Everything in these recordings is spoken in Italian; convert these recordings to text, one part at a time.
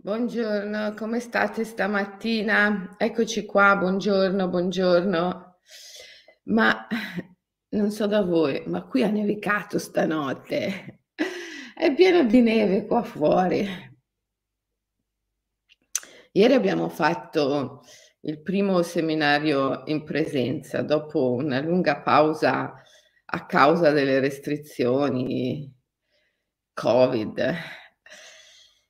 Buongiorno, come state stamattina? Eccoci qua, buongiorno, buongiorno. Ma non so da voi, ma qui ha nevicato stanotte. È pieno di neve qua fuori. Ieri abbiamo fatto il primo seminario in presenza dopo una lunga pausa a causa delle restrizioni Covid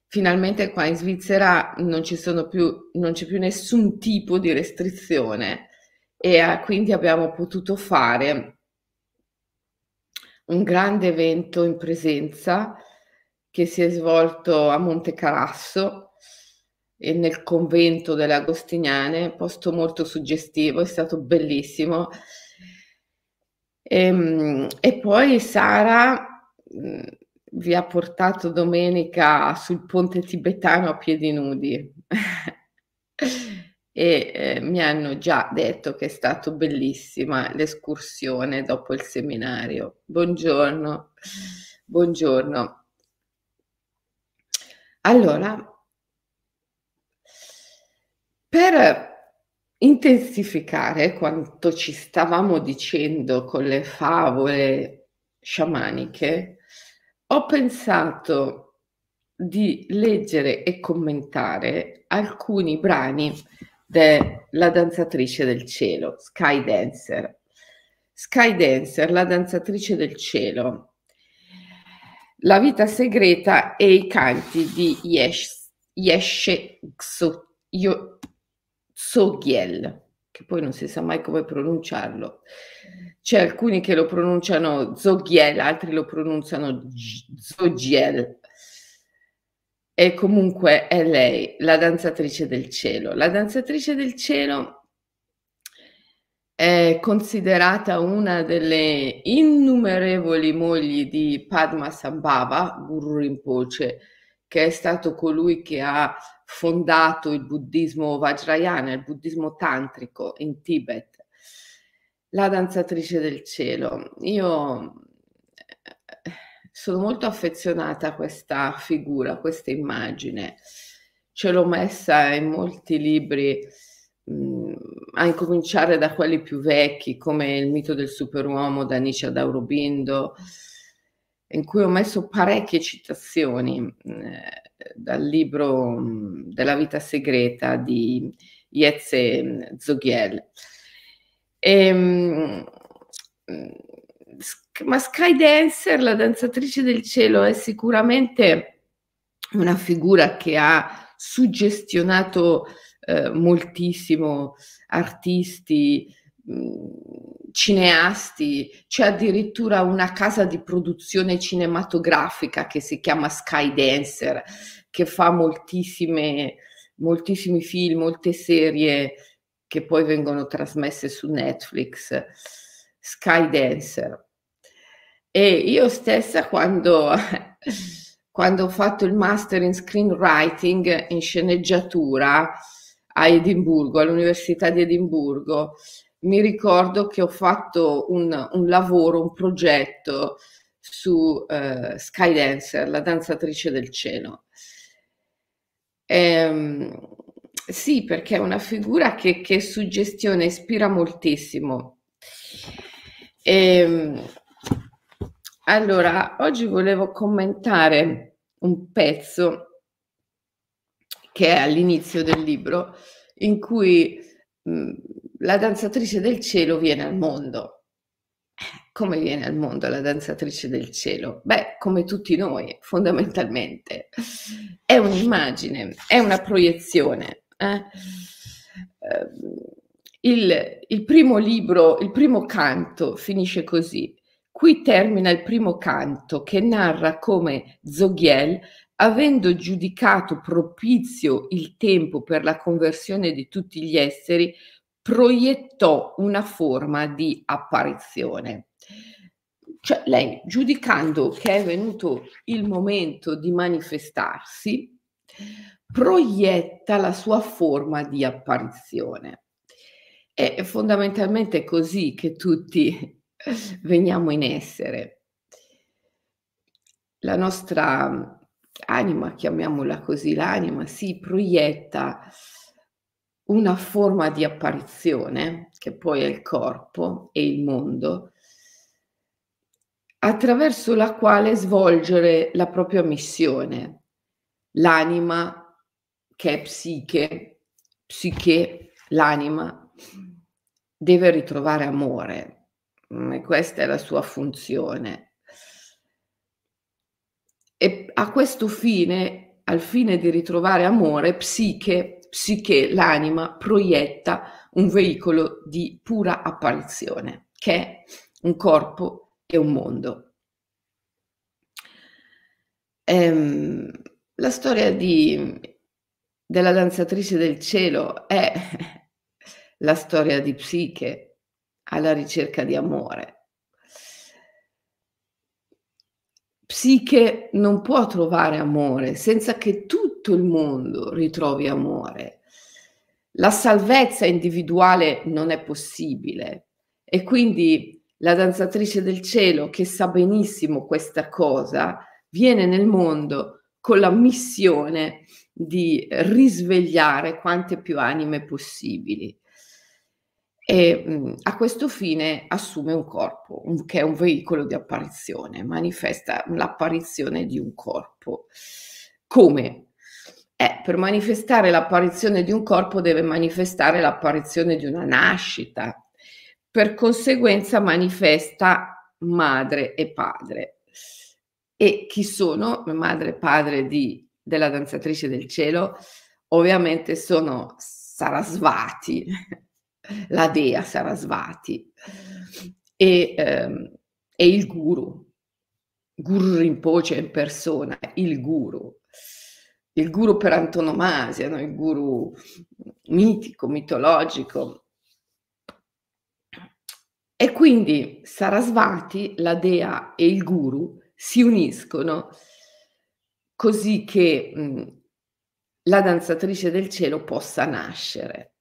finalmente qua in Svizzera non più, non c'è più nessun tipo di restrizione e uh, quindi abbiamo potuto fare un grande evento in presenza che si è svolto a Monte Carasso e nel convento delle Agostiniane, posto molto suggestivo, è stato bellissimo. E, ehm, e poi Sara vi ha portato domenica sul ponte tibetano a piedi nudi e eh, mi hanno già detto che è stato bellissima l'escursione dopo il seminario. Buongiorno, buongiorno. Allora, per intensificare quanto ci stavamo dicendo con le favole sciamaniche, ho pensato di leggere e commentare alcuni brani della danzatrice del cielo, Sky Dancer. Sky Dancer, la danzatrice del cielo. La vita segreta e i canti di Yesh, Yeshe Tsogiel, che poi non si sa mai come pronunciarlo. C'è alcuni che lo pronunciano Zoghiel, altri lo pronunciano Zogiel. E comunque è lei, la danzatrice del cielo. La danzatrice del cielo è considerata una delle innumerevoli mogli di Padma Sambhava, Guru Rinpoche, che è stato colui che ha fondato il buddismo Vajrayana, il buddismo tantrico in Tibet la danzatrice del cielo. Io eh, sono molto affezionata a questa figura, a questa immagine. Ce l'ho messa in molti libri, mm, a incominciare da quelli più vecchi, come Il mito del superuomo da Nietzsche ad Aurobindo, in cui ho messo parecchie citazioni eh, dal libro mm, della vita segreta di Yetze Zoghiel. Ehm, ma Sky Dancer, la danzatrice del cielo, è sicuramente una figura che ha suggestionato eh, moltissimo artisti, cineasti, c'è addirittura una casa di produzione cinematografica che si chiama Sky Dancer, che fa moltissime, moltissimi film, molte serie che poi vengono trasmesse su Netflix, Sky Dancer. E io stessa quando, quando ho fatto il master in screenwriting, in sceneggiatura a Edimburgo, all'Università di Edimburgo, mi ricordo che ho fatto un, un lavoro, un progetto su uh, Sky Dancer, la danzatrice del cielo. E, um, sì, perché è una figura che, che suggestione, ispira moltissimo. Ehm, allora, oggi volevo commentare un pezzo che è all'inizio del libro, in cui mh, la danzatrice del cielo viene al mondo. Come viene al mondo la danzatrice del cielo? Beh, come tutti noi, fondamentalmente. È un'immagine, è una proiezione. Eh? Ehm, il, il primo libro, il primo canto finisce così. Qui termina il primo canto che narra come Zoghiel, avendo giudicato propizio il tempo per la conversione di tutti gli esseri, proiettò una forma di apparizione. Cioè lei, giudicando che è venuto il momento di manifestarsi, proietta la sua forma di apparizione. È fondamentalmente così che tutti veniamo in essere. La nostra anima, chiamiamola così, l'anima si proietta una forma di apparizione, che poi è il corpo e il mondo, attraverso la quale svolgere la propria missione. L'anima, che è psiche, psiche, l'anima, deve ritrovare amore. Mm, e questa è la sua funzione. E a questo fine, al fine di ritrovare amore, psiche, psiche, l'anima, proietta un veicolo di pura apparizione, che è un corpo e un mondo. Ehm, la storia di, della danzatrice del cielo è la storia di Psiche alla ricerca di amore. Psiche non può trovare amore senza che tutto il mondo ritrovi amore. La salvezza individuale non è possibile e quindi la danzatrice del cielo, che sa benissimo questa cosa, viene nel mondo con la missione di risvegliare quante più anime possibili. E mh, a questo fine assume un corpo, un, che è un veicolo di apparizione, manifesta l'apparizione di un corpo. Come? Eh, per manifestare l'apparizione di un corpo deve manifestare l'apparizione di una nascita, per conseguenza manifesta madre e padre. E chi sono? Madre e padre di, della danzatrice del cielo? Ovviamente sono Sarasvati, la dea Sarasvati. E, ehm, e il guru, Guru Rinpoche in persona, il guru, il guru per antonomasia, no? il guru mitico, mitologico, e quindi Sarasvati, la dea e il guru si uniscono così che mh, la danzatrice del cielo possa nascere.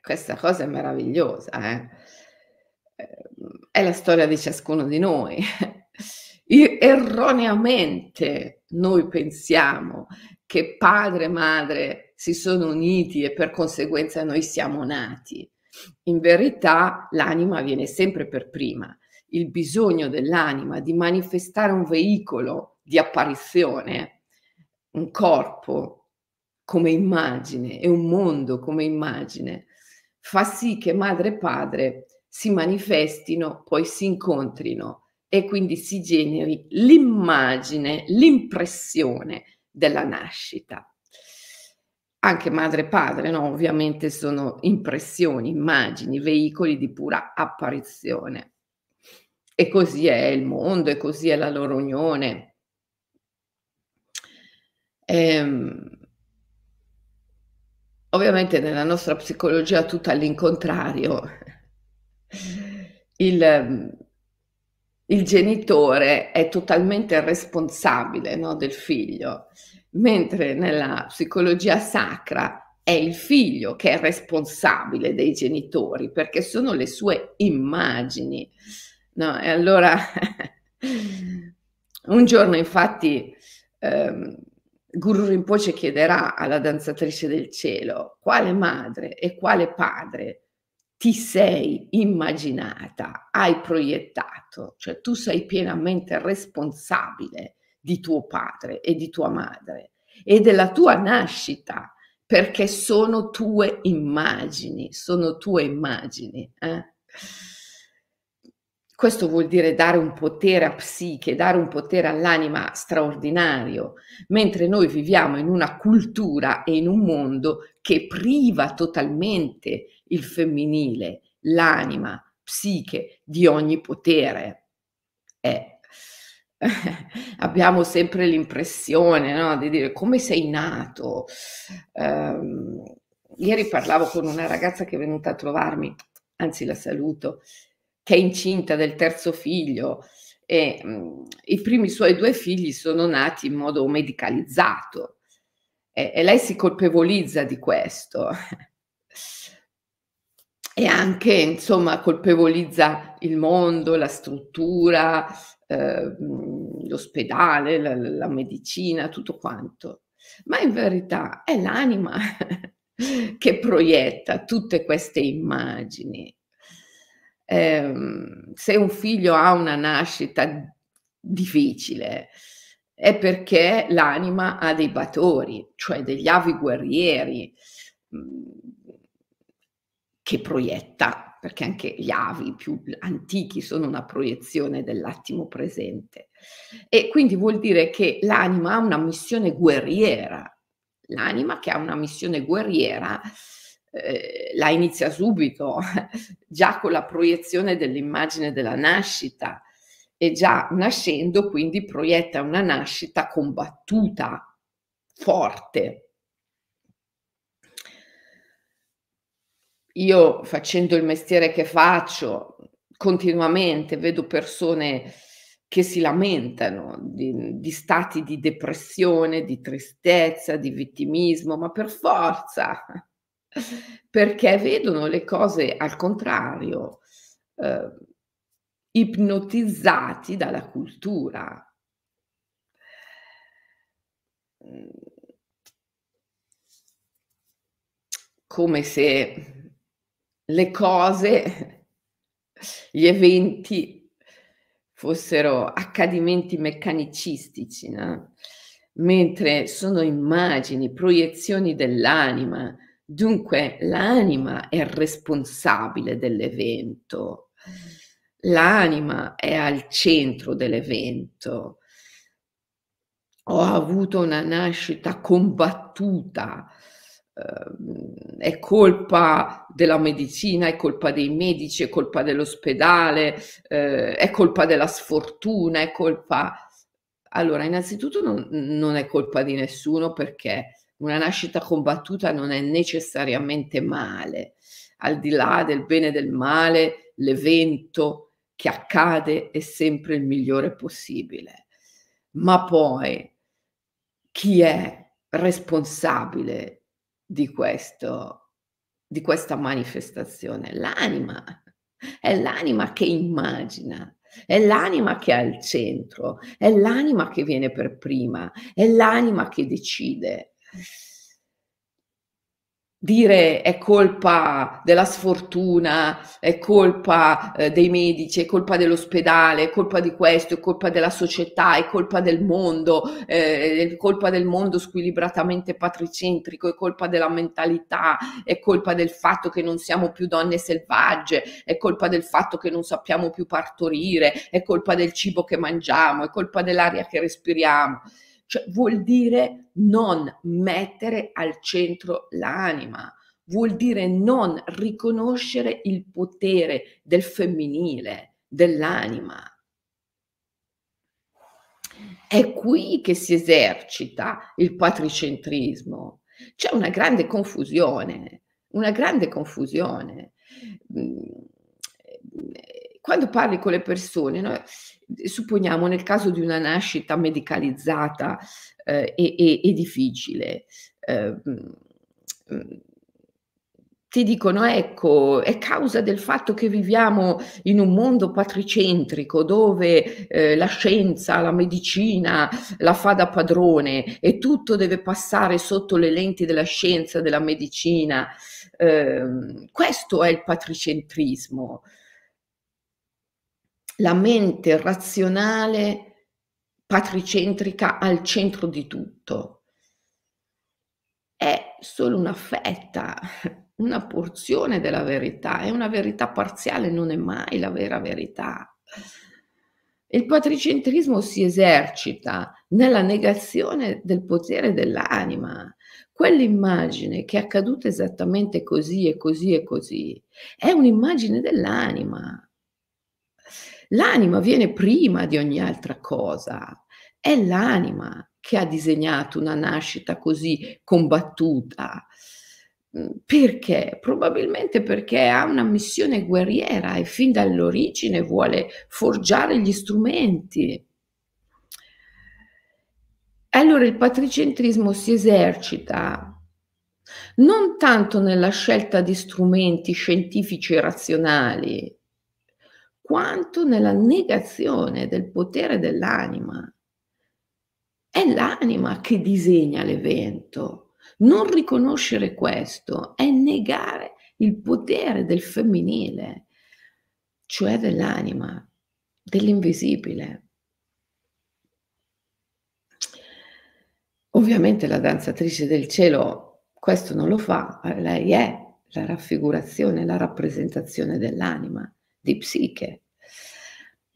Questa cosa è meravigliosa, eh? È la storia di ciascuno di noi. Erroneamente noi pensiamo che padre e madre si sono uniti e per conseguenza noi siamo nati. In verità l'anima viene sempre per prima. Il bisogno dell'anima di manifestare un veicolo di apparizione, un corpo come immagine e un mondo come immagine, fa sì che madre e padre si manifestino, poi si incontrino e quindi si generi l'immagine, l'impressione della nascita anche madre e padre, no? ovviamente sono impressioni, immagini, veicoli di pura apparizione. E così è il mondo, e così è la loro unione. Ehm, ovviamente nella nostra psicologia tutto all'incontrario. Il, il genitore è totalmente responsabile no, del figlio mentre nella psicologia sacra è il figlio che è responsabile dei genitori perché sono le sue immagini. No? E allora un giorno infatti ehm, Guru Rinpoche chiederà alla danzatrice del cielo quale madre e quale padre ti sei immaginata, hai proiettato, cioè tu sei pienamente responsabile di tuo padre e di tua madre e della tua nascita, perché sono tue immagini, sono tue immagini. Eh? Questo vuol dire dare un potere a psiche, dare un potere all'anima straordinario, mentre noi viviamo in una cultura e in un mondo che priva totalmente il femminile, l'anima, psiche di ogni potere. Eh, abbiamo sempre l'impressione no, di dire come sei nato. Um, ieri parlavo con una ragazza che è venuta a trovarmi, anzi la saluto, che è incinta del terzo figlio e um, i primi suoi due figli sono nati in modo medicalizzato e, e lei si colpevolizza di questo e anche insomma colpevolizza il mondo, la struttura, eh, l'ospedale, la, la medicina, tutto quanto. Ma in verità è l'anima che proietta tutte queste immagini. Eh, se un figlio ha una nascita difficile, è perché l'anima ha dei batori, cioè degli avi guerrieri che proietta, perché anche gli avi più antichi sono una proiezione dell'attimo presente. E quindi vuol dire che l'anima ha una missione guerriera. L'anima che ha una missione guerriera eh, la inizia subito, già con la proiezione dell'immagine della nascita e già nascendo quindi proietta una nascita combattuta, forte. Io facendo il mestiere che faccio continuamente vedo persone che si lamentano di, di, stati di depressione, di tristezza, di vittimismo, ma per forza, perché vedono le cose al contrario. Eh, ipnotizzati dalla cultura. Come se le cose, gli eventi fossero accadimenti meccanicistici, no? mentre sono immagini, proiezioni dell'anima. Dunque l'anima è responsabile dell'evento l'anima è al centro dell'evento. Ho avuto una nascita combattuta, è colpa della medicina, è colpa dei medici, è colpa dell'ospedale, eh, è colpa della sfortuna, è colpa... Allora, innanzitutto non, non è colpa di nessuno perché una nascita combattuta non è necessariamente male. Al di là del bene e del male, l'evento che accade è sempre il migliore possibile. Ma poi chi è responsabile di questo, di questa manifestazione? L'anima. È l'anima che immagina, è l'anima che è al centro, è l'anima che viene per prima, è l'anima che decide dire è colpa della sfortuna, è colpa eh, dei medici, è colpa dell'ospedale, è colpa di questo, è colpa della società, è colpa del mondo, eh, è colpa del mondo squilibratamente patricentrico, è colpa della mentalità, è colpa del fatto che non siamo più donne selvagge, è colpa del fatto che non sappiamo più partorire, è colpa del cibo che mangiamo, è colpa dell'aria che respiriamo. Cioè vuol dire non mettere al centro l'anima, vuol dire non riconoscere il potere del femminile, dell'anima. È qui che si esercita il patricentrismo. C'è una grande confusione, una grande confusione. Mm, quando parli con le persone, no? Supponiamo nel caso di una nascita medicalizzata eh, e, e, e, difficile, eh, ti dicono ecco è causa del fatto che viviamo in un mondo patricentrico dove eh, la scienza, la medicina la fa da padrone e tutto deve passare sotto le lenti della scienza, della medicina. Eh, questo è il patricentrismo la mente razionale patricentrica al centro di tutto. È solo una fetta, una porzione della verità, è una verità parziale, non è mai la vera verità. Il patricentrismo si esercita nella negazione del potere dell'anima. Quell'immagine che è accaduta esattamente così e così e così è un'immagine dell'anima L'anima viene prima di ogni altra cosa. È l'anima che ha disegnato una nascita così combattuta. Mm, perché? Probabilmente perché ha una missione guerriera e fin dall'origine vuole forgiare gli strumenti. Allora il patricentrismo si esercita non tanto nella scelta di strumenti scientifici e razionali, quanto nella negazione del potere dell'anima. È l'anima che disegna l'evento. Non riconoscere questo è negare il potere del femminile, cioè dell'anima, dell'invisibile. Ovviamente la danzatrice del cielo questo non lo fa, lei è la raffigurazione, la rappresentazione dell'anima, di psiche.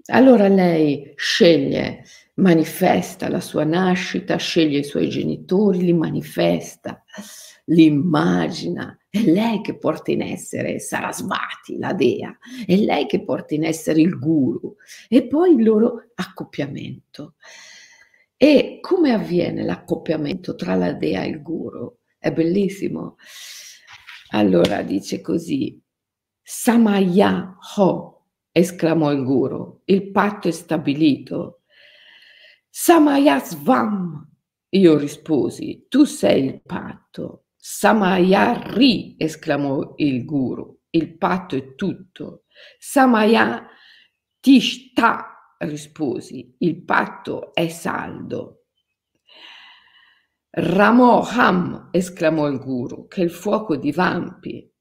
Allora lei sceglie, manifesta la sua nascita, sceglie i suoi genitori, li manifesta, li immagina. È lei che porta in essere Sarasvati, la dea, è lei che porta in essere il guru e poi il loro accoppiamento. E come avviene l'accoppiamento tra la dea e il guru? È bellissimo. Allora dice così, Samaya ho, esclamò il guru, il patto è stabilito. Samaya svam, io risposi, tu sei il patto. Samaya ri, esclamò il guru, il patto è tutto. Samaya tishta, risposi, il patto è saldo. Ramoham, esclamò il guru, che il fuoco di Vampi.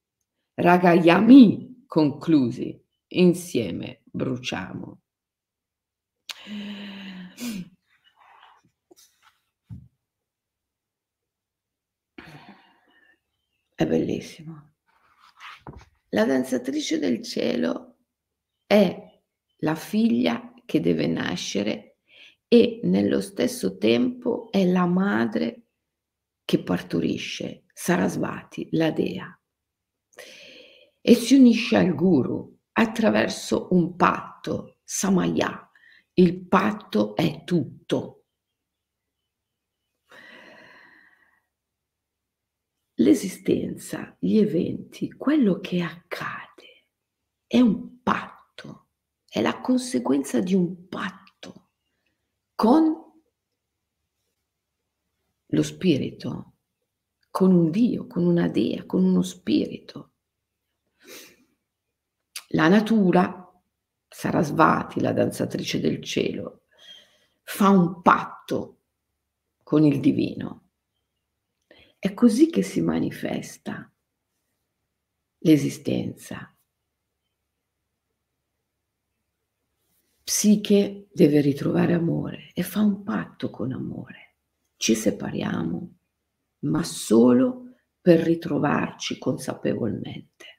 Ragayami, conclusi, insieme bruciamo. È bellissimo. La danzatrice del cielo è la figlia che deve nascere e nello stesso tempo è la madre che partorisce, Sarasvati, la dea, e si unisce al guru attraverso un patto, Samaya. Il patto è tutto. L'esistenza, gli eventi, quello che accade è un patto è la conseguenza di un patto con lo spirito, con un Dio, con una Dea, con uno spirito. La natura, Sarasvati, la danzatrice del cielo, fa un patto con il divino. È così che si manifesta l'esistenza. Psiche deve ritrovare amore e fa un patto con amore. Ci separiamo, ma solo per ritrovarci consapevolmente.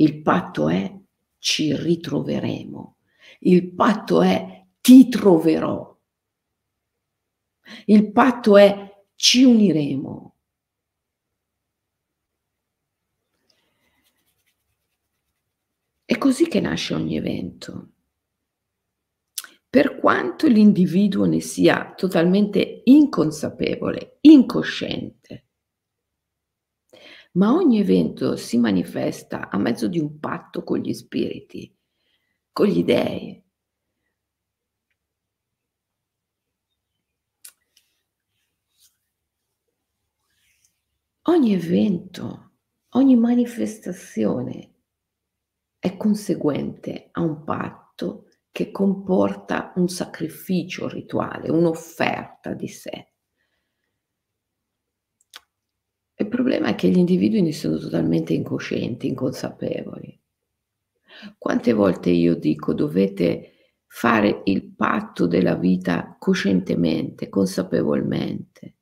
Il patto è ci ritroveremo. Il patto è ti troverò. Il patto è ci uniremo. È così che nasce ogni evento per quanto l'individuo ne sia totalmente inconsapevole, incosciente. Ma ogni evento si manifesta a mezzo di un patto con gli spiriti, con gli dei. Ogni evento, ogni manifestazione è conseguente a un patto che comporta un sacrificio rituale, un'offerta di sé. Il problema è che gli individui ne sono totalmente incoscienti, inconsapevoli. Quante volte io dico dovete fare il patto della vita coscientemente, consapevolmente.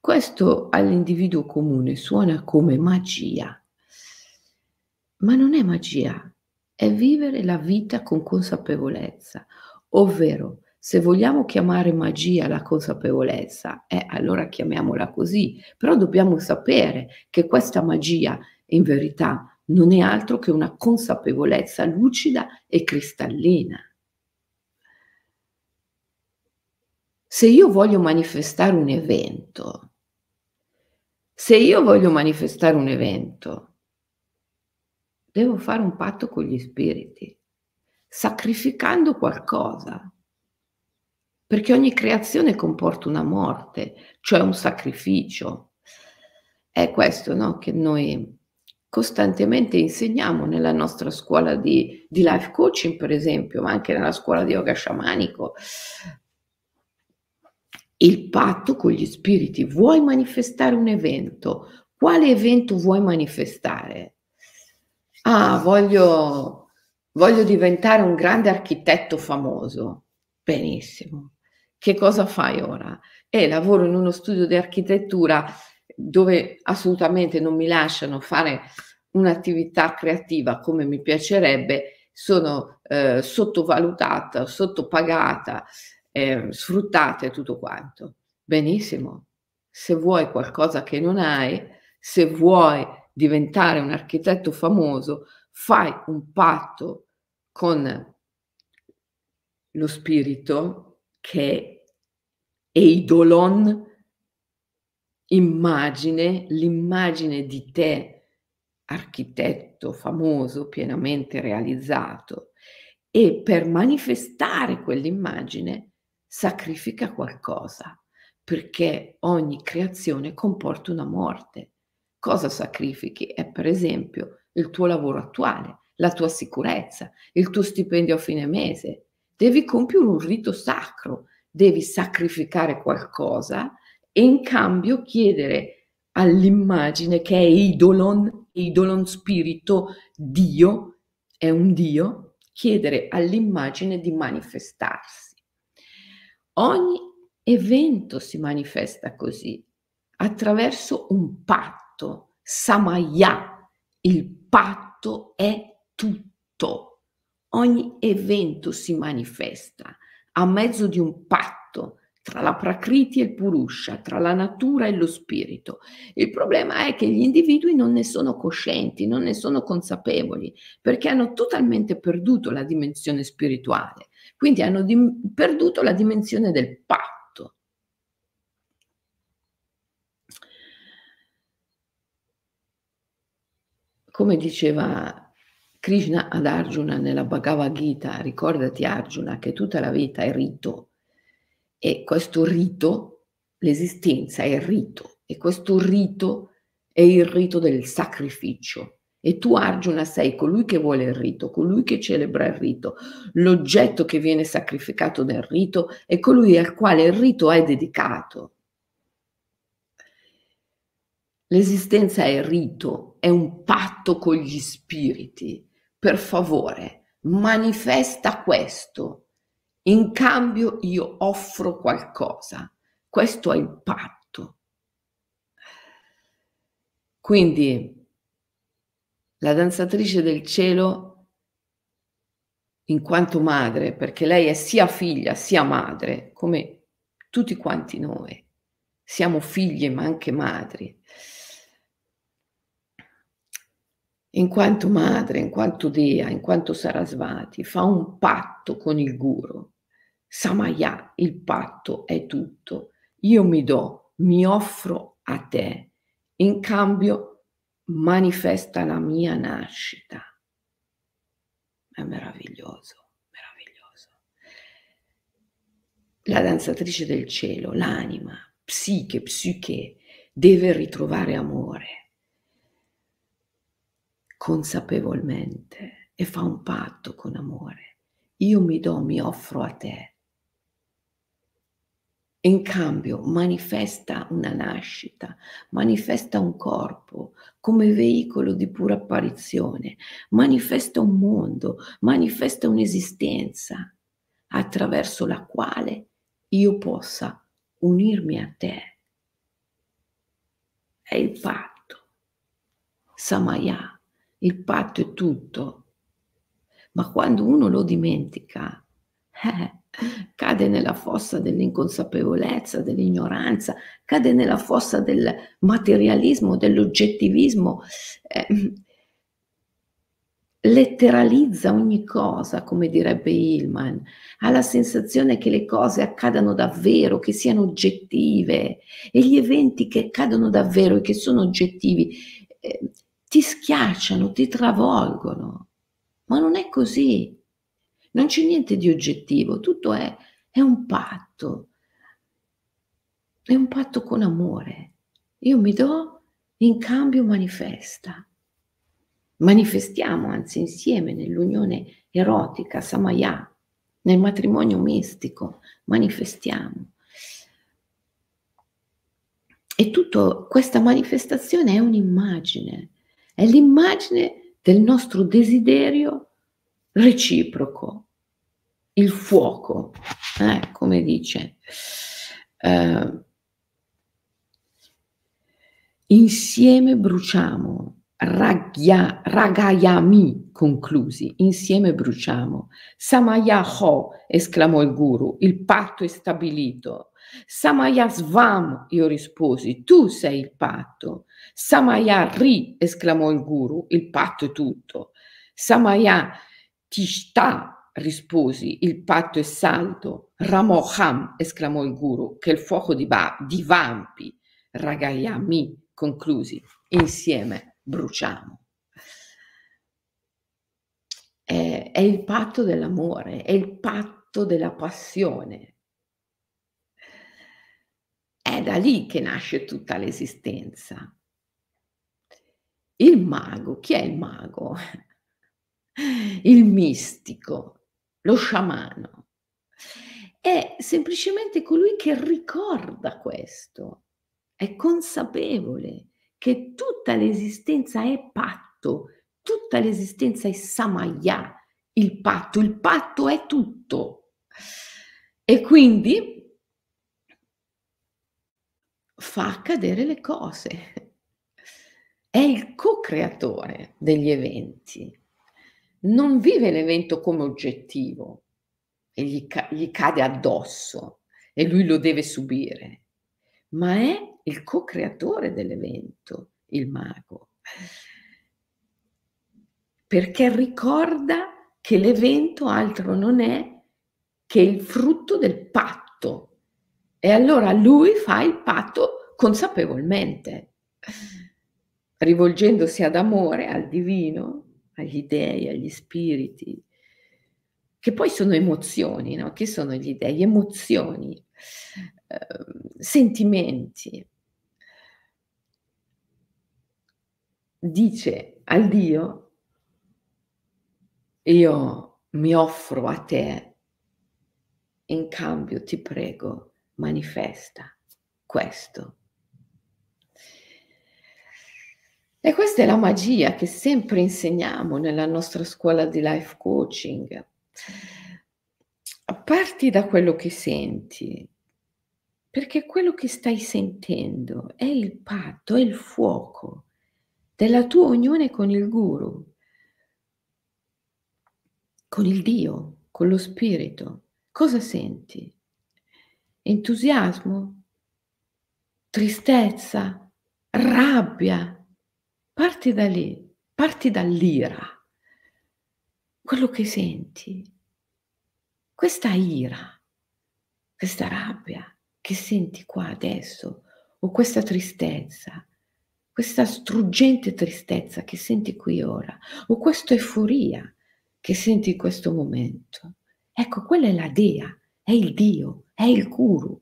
Questo all'individuo comune suona come magia, ma non è magia, è vivere la vita con consapevolezza, ovvero se vogliamo chiamare magia la consapevolezza, eh, allora chiamiamola così, però dobbiamo sapere che questa magia in verità non è altro che una consapevolezza lucida e cristallina. Se io voglio manifestare un evento, se io voglio manifestare un evento, devo fare un patto con gli spiriti, sacrificando qualcosa, perché ogni creazione comporta una morte, cioè un sacrificio. È questo no, che noi costantemente insegniamo nella nostra scuola di, di life coaching, per esempio, ma anche nella scuola di yoga sciamanico. il patto con gli spiriti. Vuoi manifestare un evento? Quale evento vuoi manifestare? Ah, voglio, voglio diventare un grande architetto famoso. Benissimo. Che cosa fai ora? Eh, lavoro in uno studio di architettura dove assolutamente non mi lasciano fare un'attività creativa come mi piacerebbe, sono eh, sottovalutata, sottopagata, eh, sfruttata e tutto quanto. Benissimo, se vuoi qualcosa che non hai, se vuoi diventare un architetto famoso, fai un patto con lo spirito che Eidolon, immagine, l'immagine di te architetto famoso, pienamente realizzato, e per manifestare quell'immagine sacrifica qualcosa, perché ogni creazione comporta una morte. Cosa sacrifichi? È per esempio il tuo lavoro attuale, la tua sicurezza, il tuo stipendio a fine mese. Devi compiere un rito sacro, devi sacrificare qualcosa e in cambio chiedere all'immagine che è idolon, idolon spirito, Dio, è un Dio, chiedere all'immagine di manifestarsi. Ogni evento si manifesta così, attraverso un patto, samaya, il patto è tutto. Ogni evento si manifesta a mezzo di un patto tra la Prakriti e il Purusha, tra la natura e lo spirito. Il problema è che gli individui non ne sono coscienti, non ne sono consapevoli, perché hanno totalmente perduto la dimensione spirituale, quindi hanno dim- perduto la dimensione del patto. Come diceva Krishna ad Arjuna nella Bhagavad Gita, ricordati Arjuna che tutta la vita è rito e questo rito, l'esistenza è rito, e questo rito è il rito del sacrificio. E tu, Arjuna, sei colui che vuole il rito, colui che celebra il rito. L'oggetto che viene sacrificato nel rito è colui al quale il rito è dedicato. L'esistenza è rito, è un patto con gli spiriti. Per favore, manifesta questo in cambio io offro qualcosa. Questo è il patto. Quindi la danzatrice del cielo, in quanto madre, perché lei è sia figlia sia madre, come tutti quanti noi, siamo figlie ma anche madri. In quanto madre, in quanto dea, in quanto Sarasvati, fa un patto con il guru Samaya, il patto è tutto. Io mi do, mi offro a te, in cambio manifesta la mia nascita. È meraviglioso, meraviglioso. La danzatrice del cielo, l'anima, psiche, psiche, deve ritrovare amore consapevolmente e fa un patto con amore. Io mi do, mi offro a te in cambio manifesta una nascita, manifesta un corpo come veicolo di pura apparizione, manifesta un mondo, manifesta un'esistenza attraverso la quale io possa unirmi a te. È il patto. Samaya, il patto è tutto. Ma quando uno lo dimentica, eh, cade nella fossa dell'inconsapevolezza, dell'ignoranza, cade nella fossa del materialismo, dell'oggettivismo, eh, letteralizza ogni cosa, come direbbe Hillman, ha la sensazione che le cose accadano davvero, che siano oggettive e gli eventi che accadono davvero e che sono oggettivi eh, ti schiacciano, ti travolgono, ma non è così. Non c'è niente di oggettivo, tutto è, è un patto. È un patto con amore. Io mi do, in cambio manifesta. Manifestiamo anzi insieme nell'unione erotica, samaya, nel matrimonio mistico, manifestiamo. e tutta questa manifestazione è un'immagine, è l'immagine del nostro desiderio reciproco, il fuoco, eh, come dice. Eh, insieme bruciamo, raghia, ragayami conclusi, insieme bruciamo. Samayaho, esclamò il guru, il patto è stabilito. Samayasvam, io risposi, tu sei il patto. Samayari, esclamò il guru, il patto è tutto. Samaya tishta, risposi, il patto è saldo. Ramoham, esclamò il guru, che il fuoco di, ba- di vampi. Ragayami, conclusi, insieme bruciamo. È, è il patto dell'amore, è il patto della passione, è da lì che nasce tutta l'esistenza. Il mago, chi è il mago? Il mistico, lo sciamano. È semplicemente colui che ricorda questo, è consapevole che tutta l'esistenza è patto, tutta l'esistenza è samaya, il patto, il patto è tutto. E quindi fa accadere le cose. È il co-creatore degli eventi. Non vive l'evento come oggettivo e gli, ca- gli cade addosso e lui lo deve subire, ma è il co-creatore dell'evento, il mago. Perché ricorda che l'evento altro non è che il frutto del patto e allora lui fa il patto consapevolmente, rivolgendosi ad amore, al divino, agli dei, agli spiriti, che poi sono emozioni, no? Che sono gli dei? Emozioni, eh, sentimenti. Dice al Dio, io mi offro a te, in cambio ti prego manifesta questo. E questa è la magia che sempre insegniamo nella nostra scuola di life coaching. Parti da quello che senti, perché quello che stai sentendo è il patto, è il fuoco della tua unione con il guru, con il Dio, con lo spirito. Cosa senti? entusiasmo, tristezza, rabbia. Parti da lì, parti dall'ira, quello che senti, questa ira, questa rabbia che senti qua adesso, o questa tristezza, questa struggente tristezza che senti qui ora, o questa euforia che senti in questo momento. Ecco, quella è la Dea, è il Dio, è il guru.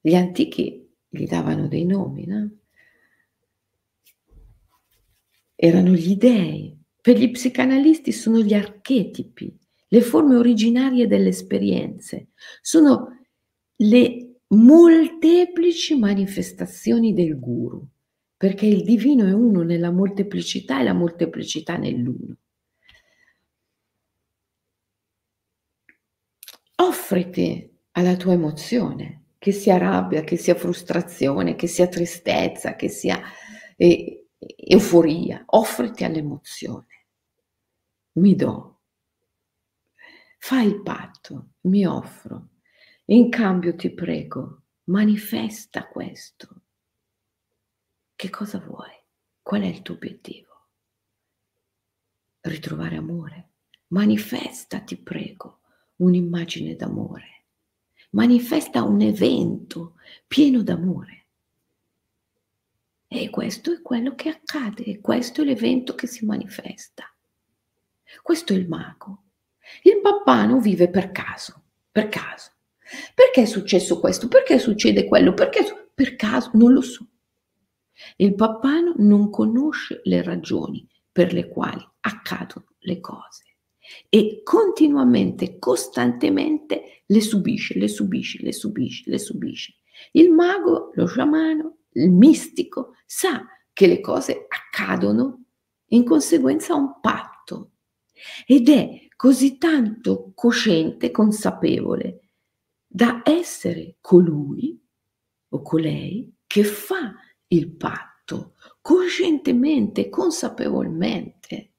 Gli antichi gli davano dei nomi, no? Erano gli dei. Per gli psicanalisti sono gli archetipi, le forme originarie delle esperienze. Sono le molteplici manifestazioni del guru, perché il divino è uno nella molteplicità e la molteplicità nell'uno. offriti alla tua emozione, che sia rabbia, che sia frustrazione, che sia tristezza, che sia eh, euforia, offriti all'emozione. Mi do. Fai il patto, mi offro. In cambio ti prego, manifesta questo. Che cosa vuoi? Qual è il tuo obiettivo? Ritrovare amore. Manifesta, ti prego un'immagine d'amore, manifesta un evento pieno d'amore. E questo è quello che accade, questo è l'evento che si manifesta. Questo è il mago. Il pappano vive per caso, per caso. Perché è successo questo? Perché succede quello? Perché per caso? Non lo so. Il pappano non conosce le ragioni per le quali accadono le cose e continuamente, costantemente le subisce, le subisce, le subisce, le subisce. Il mago, lo sciamano, il mistico sa che le cose accadono in conseguenza a un patto ed è così tanto cosciente, consapevole da essere colui o colei che fa il patto coscientemente, consapevolmente.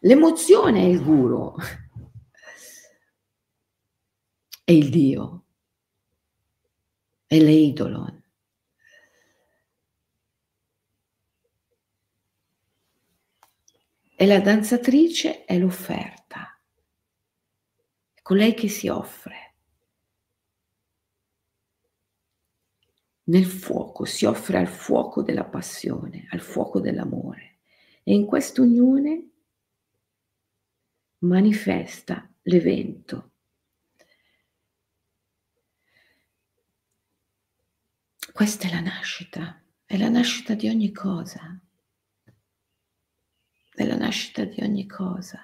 L'emozione è il guru, è il Dio, è l'idolo. E la danzatrice è l'offerta, è colei che si offre. Nel fuoco, si offre al fuoco della passione, al fuoco dell'amore e in questa unione manifesta l'evento. Questa è la nascita, è la nascita di ogni cosa, è la nascita di ogni cosa.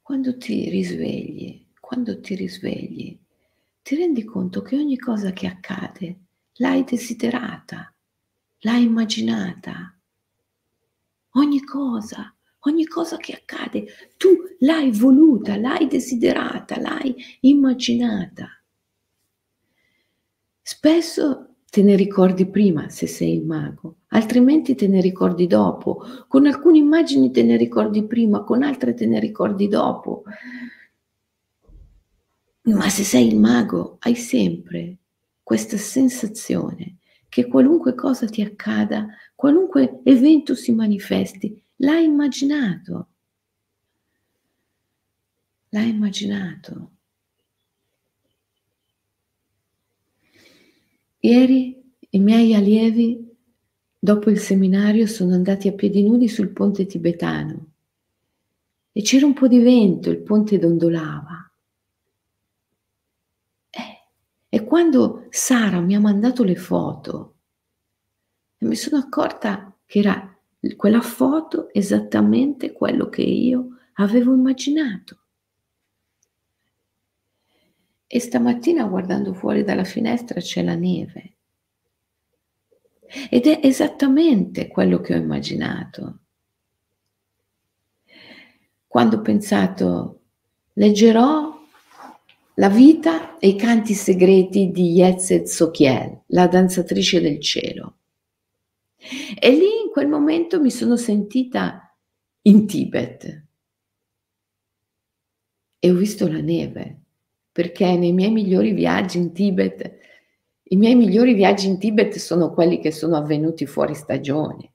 Quando ti risvegli quando ti risvegli, ti rendi conto che ogni cosa che accade l'hai desiderata, l'hai immaginata. Ogni cosa, ogni cosa che accade, tu l'hai voluta, l'hai desiderata, l'hai immaginata. Spesso te ne ricordi prima se sei il mago, altrimenti te ne ricordi dopo. Con alcune immagini te ne ricordi prima, con altre te ne ricordi dopo. Ma se sei il mago, hai sempre questa sensazione che qualunque cosa ti accada, qualunque evento si manifesti, l'hai immaginato. L'hai immaginato. Ieri i miei allievi, dopo il seminario, sono andati a piedi nudi sul ponte tibetano e c'era un po' di vento, il ponte dondolava. E quando Sara mi ha mandato le foto, mi sono accorta che era quella foto esattamente quello che io avevo immaginato. E stamattina guardando fuori dalla finestra c'è la neve. Ed è esattamente quello che ho immaginato. Quando ho pensato, leggerò la vita e i canti segreti di Yezed Sokiel, la danzatrice del cielo. E lì in quel momento mi sono sentita in Tibet e ho visto la neve, perché nei miei migliori viaggi in Tibet, i miei migliori viaggi in Tibet sono quelli che sono avvenuti fuori stagione,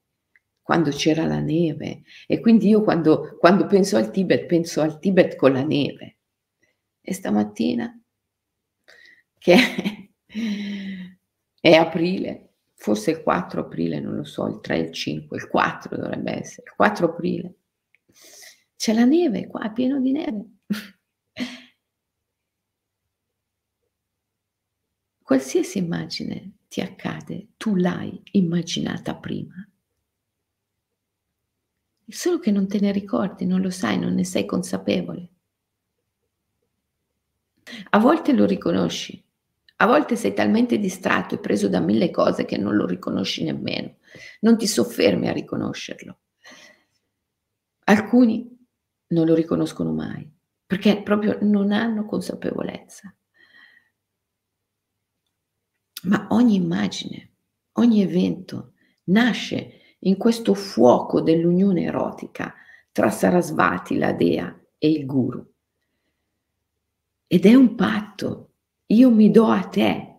quando c'era la neve. E quindi io quando, quando penso al Tibet, penso al Tibet con la neve. E stamattina, che è aprile, forse il 4 aprile, non lo so, il 3, il 5, il 4 dovrebbe essere, il 4 aprile. C'è la neve qua, pieno di neve. Qualsiasi immagine ti accade, tu l'hai immaginata prima. Solo che non te ne ricordi, non lo sai, non ne sei consapevole. A volte lo riconosci, a volte sei talmente distratto e preso da mille cose che non lo riconosci nemmeno, non ti soffermi a riconoscerlo. Alcuni non lo riconoscono mai perché proprio non hanno consapevolezza. Ma ogni immagine, ogni evento nasce in questo fuoco dell'unione erotica tra Sarasvati, la dea e il guru. Ed è un patto. Io mi do a te.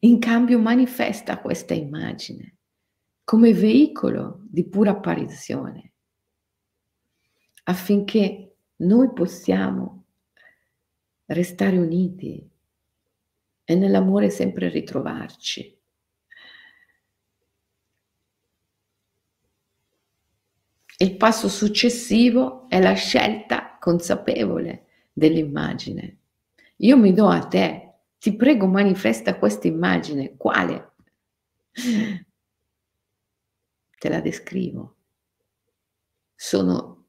In cambio manifesta questa immagine come veicolo di pura apparizione affinché noi possiamo restare uniti e nell'amore sempre ritrovarci. Il passo successivo è la scelta consapevole dell'immagine. Io mi do a te, ti prego manifesta questa immagine. Quale? Te la descrivo. Sono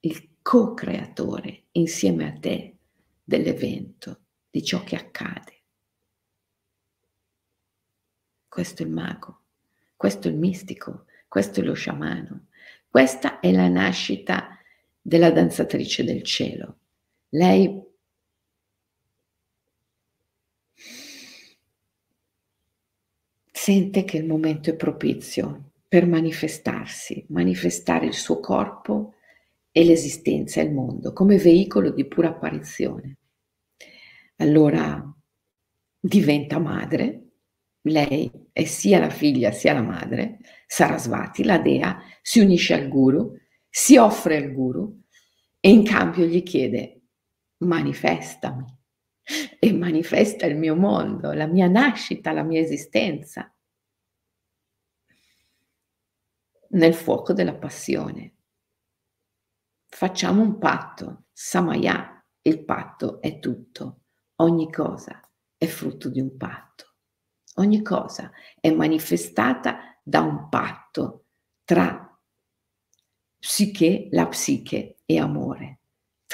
il co-creatore insieme a te dell'evento, di ciò che accade. Questo è il mago, questo è il mistico, questo è lo sciamano, questa è la nascita della danzatrice del cielo. Lei sente che il momento è propizio per manifestarsi, manifestare il suo corpo e l'esistenza e il mondo come veicolo di pura apparizione. Allora diventa madre, lei è sia la figlia sia la madre, Sarasvati, la dea, si unisce al guru, si offre al guru e in cambio gli chiede manifestami. E manifesta il mio mondo, la mia nascita, la mia esistenza. Nel fuoco della passione. Facciamo un patto, Samaya, il patto è tutto, ogni cosa è frutto di un patto. Ogni cosa è manifestata da un patto tra psiche, la psiche e amore,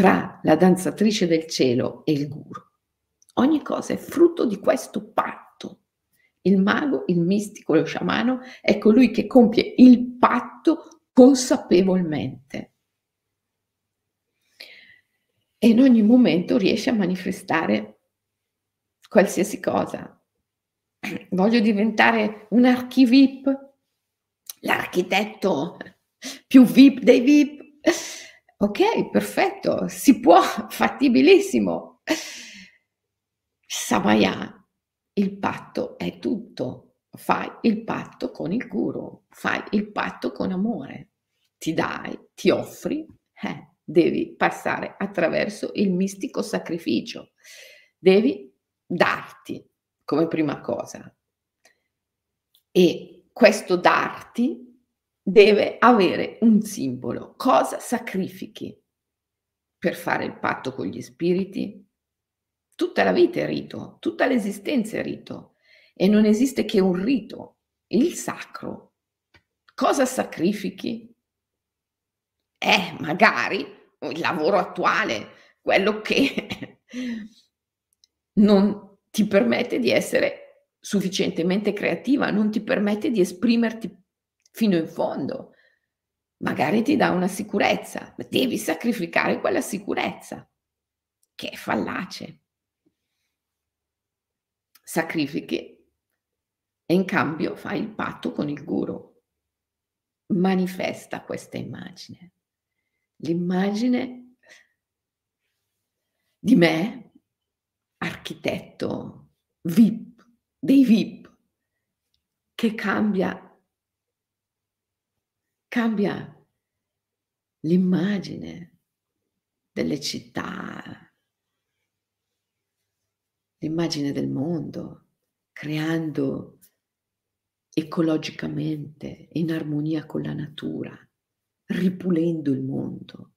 tra la danzatrice del cielo e il guru. Ogni cosa è frutto di questo patto. Il mago, il mistico, lo sciamano è colui che compie il patto consapevolmente. E in ogni momento riesce a manifestare qualsiasi cosa, voglio diventare un archivip, l'architetto più VIP dei VIP. Ok, perfetto, si può, fattibilissimo. Samaya, il patto è tutto. Fai il patto con il guru, fai il patto con amore. Ti dai, ti offri, eh, devi passare attraverso il mistico sacrificio. Devi darti, come prima cosa. E questo darti deve avere un simbolo. Cosa sacrifichi per fare il patto con gli spiriti? Tutta la vita è rito, tutta l'esistenza è rito e non esiste che un rito, il sacro. Cosa sacrifichi? Eh, magari il lavoro attuale, quello che non ti permette di essere sufficientemente creativa, non ti permette di esprimerti fino in fondo. Magari ti dà una sicurezza, ma devi sacrificare quella sicurezza, che è fallace. Sacrifichi e in cambio fai il patto con il guru. Manifesta questa immagine. L'immagine di me architetto VIP, dei VIP, che cambia, cambia l'immagine delle città, l'immagine del mondo, creando ecologicamente, in armonia con la natura, ripulendo il mondo,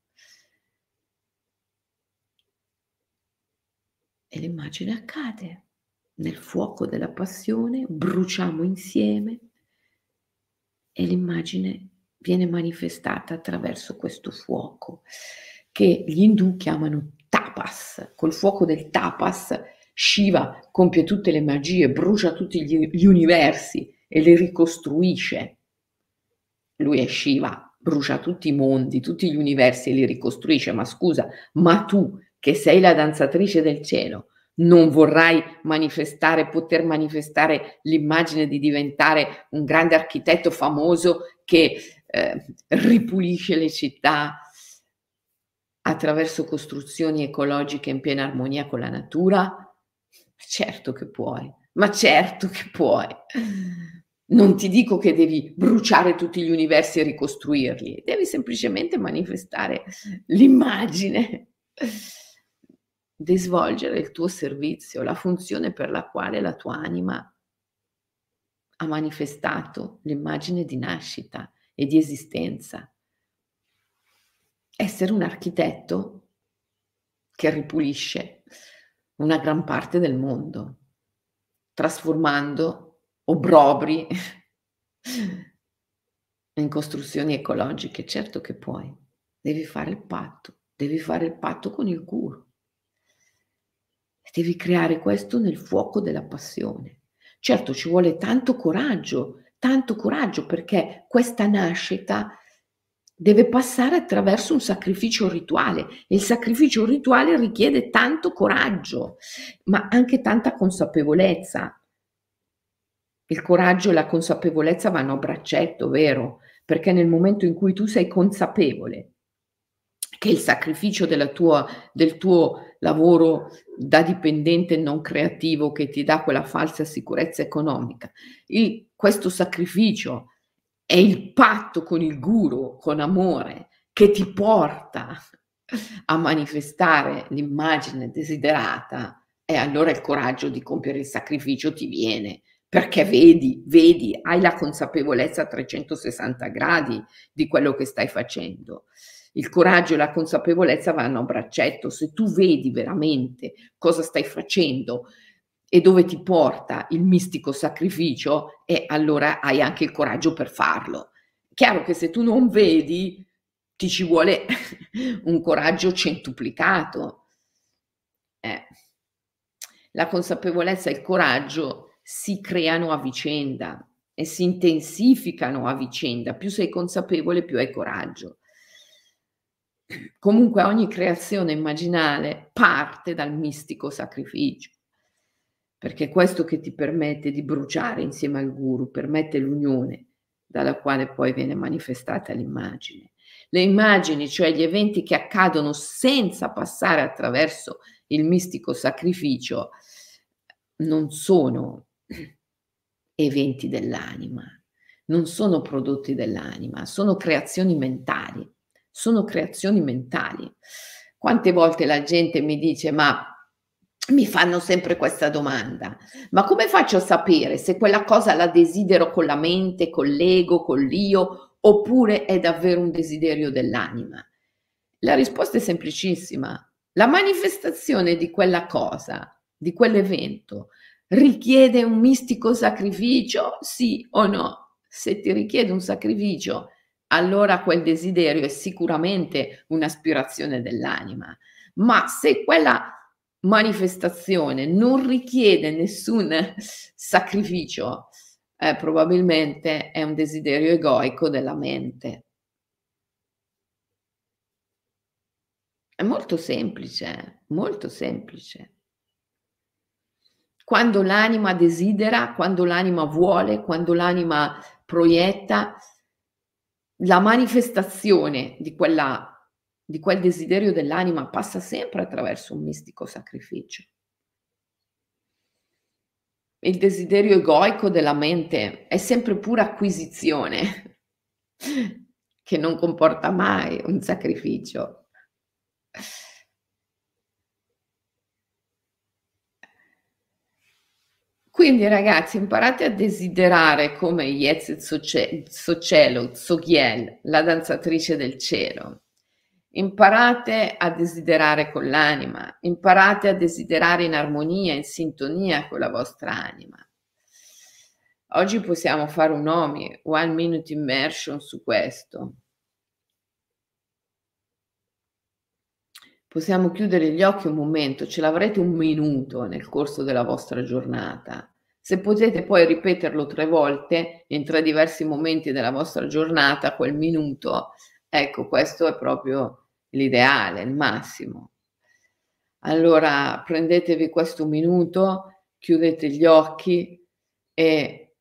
E l'immagine accade. Nel fuoco della passione bruciamo insieme e l'immagine viene manifestata attraverso questo fuoco che gli indù chiamano tapas. Col fuoco del tapas Shiva compie tutte le magie, brucia tutti gli, gli universi e li ricostruisce. Lui è Shiva, brucia tutti i mondi, tutti gli universi e li ricostruisce. Ma scusa, ma tu che sei la danzatrice del cielo, non vorrai manifestare, poter manifestare l'immagine di diventare un grande architetto famoso che eh, ripulisce le città attraverso costruzioni ecologiche in piena armonia con la natura? Certo che puoi, ma certo che puoi. Non ti dico che devi bruciare tutti gli universi e ricostruirli, devi semplicemente manifestare l'immagine di svolgere il tuo servizio, la funzione per la quale la tua anima ha manifestato l'immagine di nascita e di esistenza. Essere un architetto che ripulisce una gran parte del mondo, trasformando obrobri in costruzioni ecologiche. Certo che puoi, devi fare il patto, devi fare il patto con il guru Devi creare questo nel fuoco della passione. Certo, ci vuole tanto coraggio, tanto coraggio perché questa nascita deve passare attraverso un sacrificio rituale e il sacrificio rituale richiede tanto coraggio, ma anche tanta consapevolezza. Il coraggio e la consapevolezza vanno a braccetto, vero? Perché nel momento in cui tu sei consapevole che il sacrificio tua, del tuo lavoro da dipendente non creativo che ti dà quella falsa sicurezza economica, il, questo sacrificio è il patto con il guru, con amore, che ti porta a manifestare l'immagine desiderata e allora il coraggio di compiere il sacrificio ti viene perché vedi, vedi, hai la consapevolezza a 360 gradi di quello che stai facendo. Il coraggio e la consapevolezza vanno a braccetto. Se tu vedi veramente cosa stai facendo e dove ti porta il mistico sacrificio, e allora hai anche il coraggio per farlo. Chiaro che se tu non vedi, ti ci vuole un coraggio centuplicato. Eh. La consapevolezza e il coraggio si creano a vicenda e si intensificano a vicenda. Più sei consapevole, più hai coraggio. Comunque ogni creazione immaginale parte dal mistico sacrificio, perché è questo che ti permette di bruciare insieme al guru, permette l'unione dalla quale poi viene manifestata l'immagine. Le immagini, cioè gli eventi che accadono senza passare attraverso il mistico sacrificio, non sono eventi dell'anima, non sono prodotti dell'anima, sono creazioni mentali, sono creazioni mentali. Quante volte la gente mi dice ma mi fanno sempre questa domanda, ma come faccio a sapere se quella cosa la desidero con la mente, con l'ego, con l'io, oppure è davvero un desiderio dell'anima? La risposta è semplicissima. La manifestazione di quella cosa, di quell'evento, richiede un mistico sacrificio? Sì o no? Se ti richiede un sacrificio, allora quel desiderio è sicuramente un'aspirazione dell'anima. Ma se quella manifestazione non richiede nessun sacrificio, eh, probabilmente è un desiderio egoico della mente. È molto semplice, molto semplice. Quando l'anima desidera, quando l'anima vuole, quando l'anima proietta, la manifestazione di, quella, di quel desiderio dell'anima passa sempre attraverso un mistico sacrificio. Il desiderio egoico della mente è sempre pura acquisizione, che non comporta mai un sacrificio. Quindi ragazzi, imparate a desiderare come Yez Socelo, Zogiel, la danzatrice del cielo. Imparate a desiderare con l'anima, imparate a desiderare in armonia, in sintonia con la vostra anima. Oggi possiamo fare un OMI, One Minute Immersion su questo. possiamo chiudere gli occhi un momento, ce l'avrete un minuto nel corso della vostra giornata. Se potete poi ripeterlo tre volte in tre diversi momenti della vostra giornata, quel minuto, ecco, questo è proprio l'ideale, il massimo. Allora prendetevi questo minuto, chiudete gli occhi e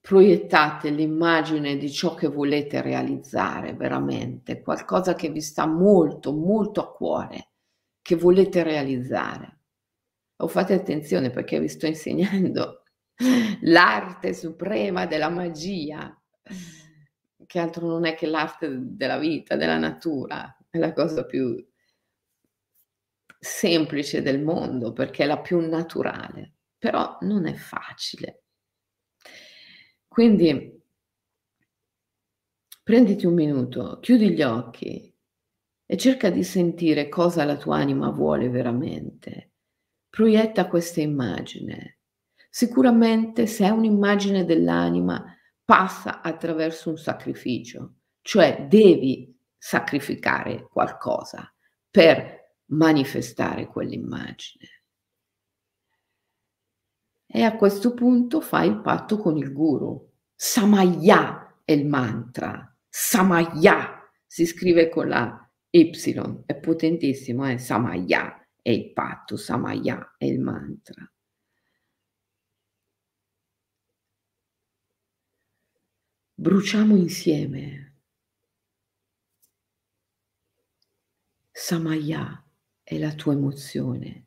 proiettate l'immagine di ciò che volete realizzare veramente, qualcosa che vi sta molto, molto a cuore, che volete realizzare. O fate attenzione perché vi sto insegnando l'arte suprema della magia, che altro non è che l'arte della vita, della natura, è la cosa più semplice del mondo perché è la più naturale, però non è facile quindi prenditi un minuto, chiudi gli occhi e cerca di sentire cosa la tua anima vuole veramente. Proietta questa immagine. Sicuramente se è un'immagine dell'anima passa attraverso un sacrificio, cioè devi sacrificare qualcosa per manifestare quell'immagine. E a questo punto fai il patto con il guru. Samaya è il mantra. Samaya si scrive con la Y, è potentissimo, eh? Samaya è il patto, Samaya è il mantra. Bruciamo insieme. Samaya è la tua emozione.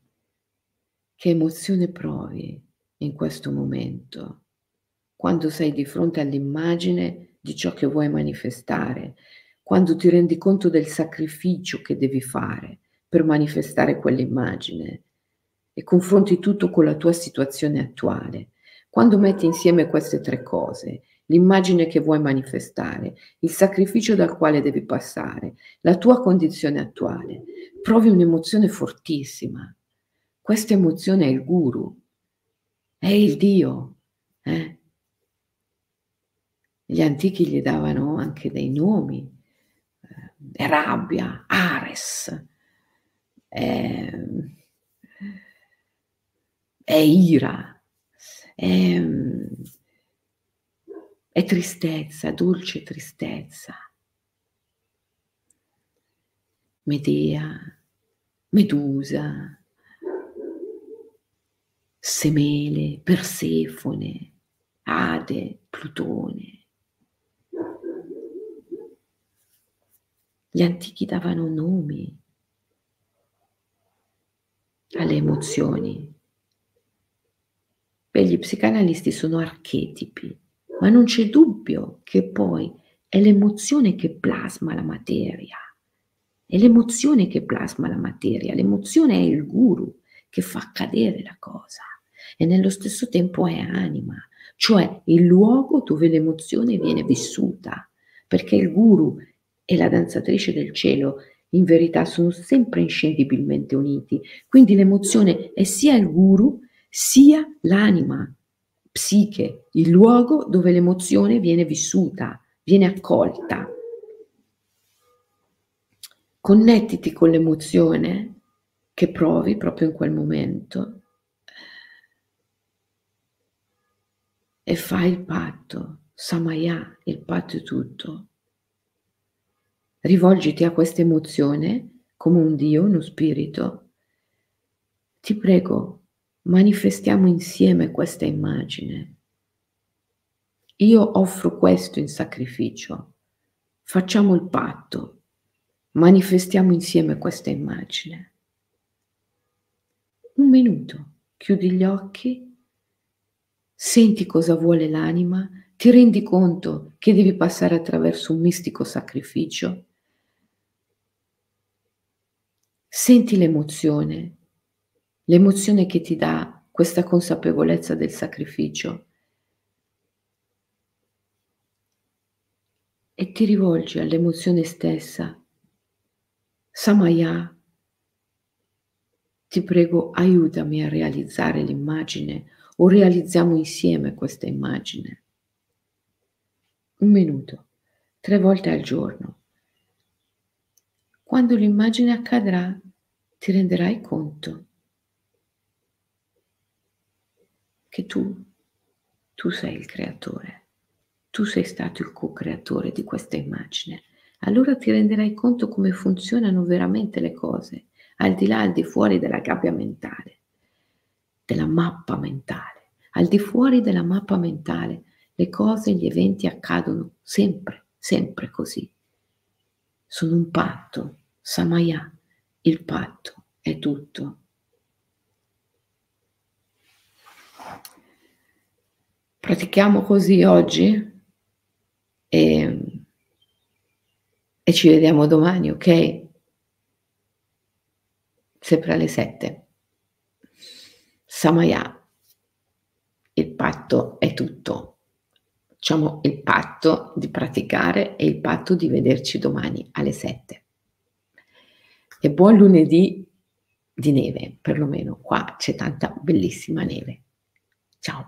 Che emozione provi in questo momento? Quando sei di fronte all'immagine di ciò che vuoi manifestare, quando ti rendi conto del sacrificio che devi fare per manifestare quell'immagine e confronti tutto con la tua situazione attuale. Quando metti insieme queste tre cose, l'immagine che vuoi manifestare, il sacrificio dal quale devi passare, la tua condizione attuale, provi un'emozione fortissima. Questa emozione è il guru, è il Dio. Eh? Gli antichi gli davano anche dei nomi, è rabbia, Ares, è, è ira, è, è tristezza, dolce tristezza. Medea, Medusa, Semele, Persefone, Ade, Plutone. Gli antichi davano nomi alle emozioni. Beh, gli psicanalisti sono archetipi, ma non c'è dubbio che poi è l'emozione che plasma la materia. È l'emozione che plasma la materia, l'emozione è il guru che fa accadere la cosa. E nello stesso tempo è anima, cioè il luogo dove l'emozione viene vissuta, perché il guru e la danzatrice del cielo in verità sono sempre inscindibilmente uniti. Quindi l'emozione è sia il guru sia l'anima, psiche, il luogo dove l'emozione viene vissuta, viene accolta. Connettiti con l'emozione che provi proprio in quel momento e fai il patto, Samaya, il patto è tutto rivolgiti a questa emozione come un Dio, uno spirito. Ti prego, manifestiamo insieme questa immagine. Io offro questo in sacrificio. Facciamo il patto. Manifestiamo insieme questa immagine. Un minuto, chiudi gli occhi, senti cosa vuole l'anima, ti rendi conto che devi passare attraverso un mistico sacrificio Senti l'emozione, l'emozione che ti dà questa consapevolezza del sacrificio e ti rivolgi all'emozione stessa. Samaya, ti prego aiutami a realizzare l'immagine o realizziamo insieme questa immagine. Un minuto, tre volte al giorno. Quando l'immagine accadrà, ti renderai conto che tu, tu sei il creatore, tu sei stato il co-creatore di questa immagine. Allora ti renderai conto come funzionano veramente le cose, al di là, al di fuori della gabbia mentale, della mappa mentale. Al di fuori della mappa mentale le cose, gli eventi accadono sempre, sempre così. Sono un patto, Samaya, il patto è tutto. Pratichiamo così oggi e, e ci vediamo domani, ok? Sempre alle sette. Samaya, il patto è tutto. Facciamo il patto di praticare e il patto di vederci domani alle sette e buon lunedì di neve, perlomeno qua c'è tanta bellissima neve. Ciao.